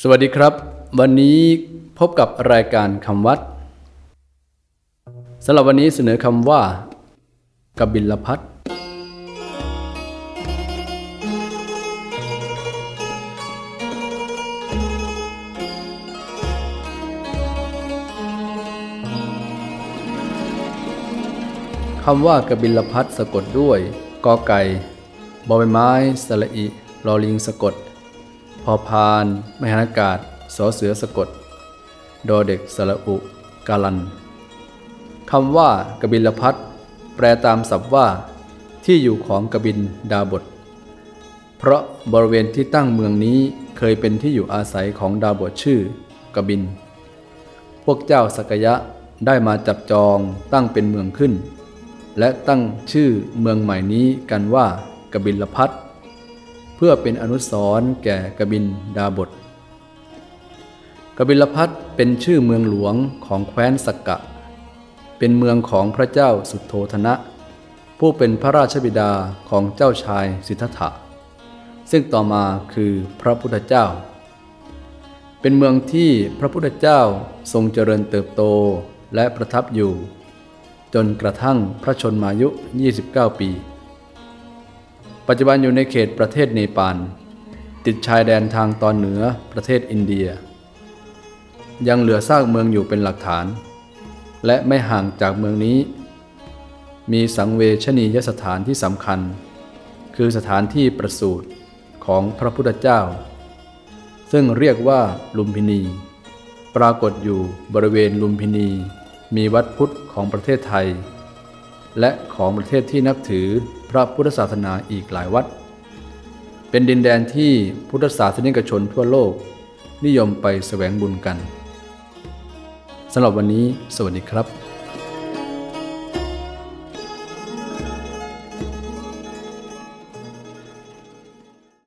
สวัสดีครับ วันนี้พบกับรายการคำวัดสำหรับวันนี้เสนอคำว่ากบิลพัทคำว่ากบิลพัทสะกดด้วยกอไก่บอใบไม้สระอิ ลอลิงสะกด พอพานมหานากาศสอเสือสะกด ดอเด็กสระอุกาลันคำว่ากบิลพัทแปลตามศัพท์ว่า ที่อยู่ของกบินดาบท เพราะบริเวณที่ตั้งเมืองนี้เคยเป็นที่อยู่อาศัยของดาบทชื่อกบิน พวกเจ้าสกยะได้มาจับจองตั้งเป็นเมืองขึ้น และตั้งชื่อเมืองใหม่นี้กันว่ากบิลพัท เพื่อเป็นอนุสรณ์แก่กบินดาบท กบิลพัทเป็นชื่อเมืองหลวงของแคว้นสักกะ เป็นเมืองของพระเจ้าสุโธธนะ ผู้เป็นพระราชบิดาของเจ้าชายสิทธัตถะ ซึ่งต่อมาคือพระพุทธเจ้า เป็นเมืองที่พระพุทธเจ้าทรงเจริญเติบโตและประทับอยู่ จนกระทั่งพระชนมายุ 29 ปี ปัจจุบันอยู่ในเขตประเทศเนปาลติดชายแดนทางตอนเหนือประเทศอินเดีย ยังเหลือซากเมืองอยู่เป็นหลักฐาน และไม่ห่างจากเมืองนี้ มีสังเวชนียสถานที่สำคัญ คือสถานที่ประสูติของพระพุทธเจ้า ซึ่งเรียกว่าลุมพินี ปรากฏอยู่บริเวณลุมพินี มีวัดพุทธของประเทศไทย และของประเทศที่นับถือพระพุทธศาสนาอีกหลายวัด เป็นดินแดนที่พุทธศาสนิกชนทั่วโลก นิยมไปแสวงบุญกันสำหรับวันนี้ สวัสดีครับ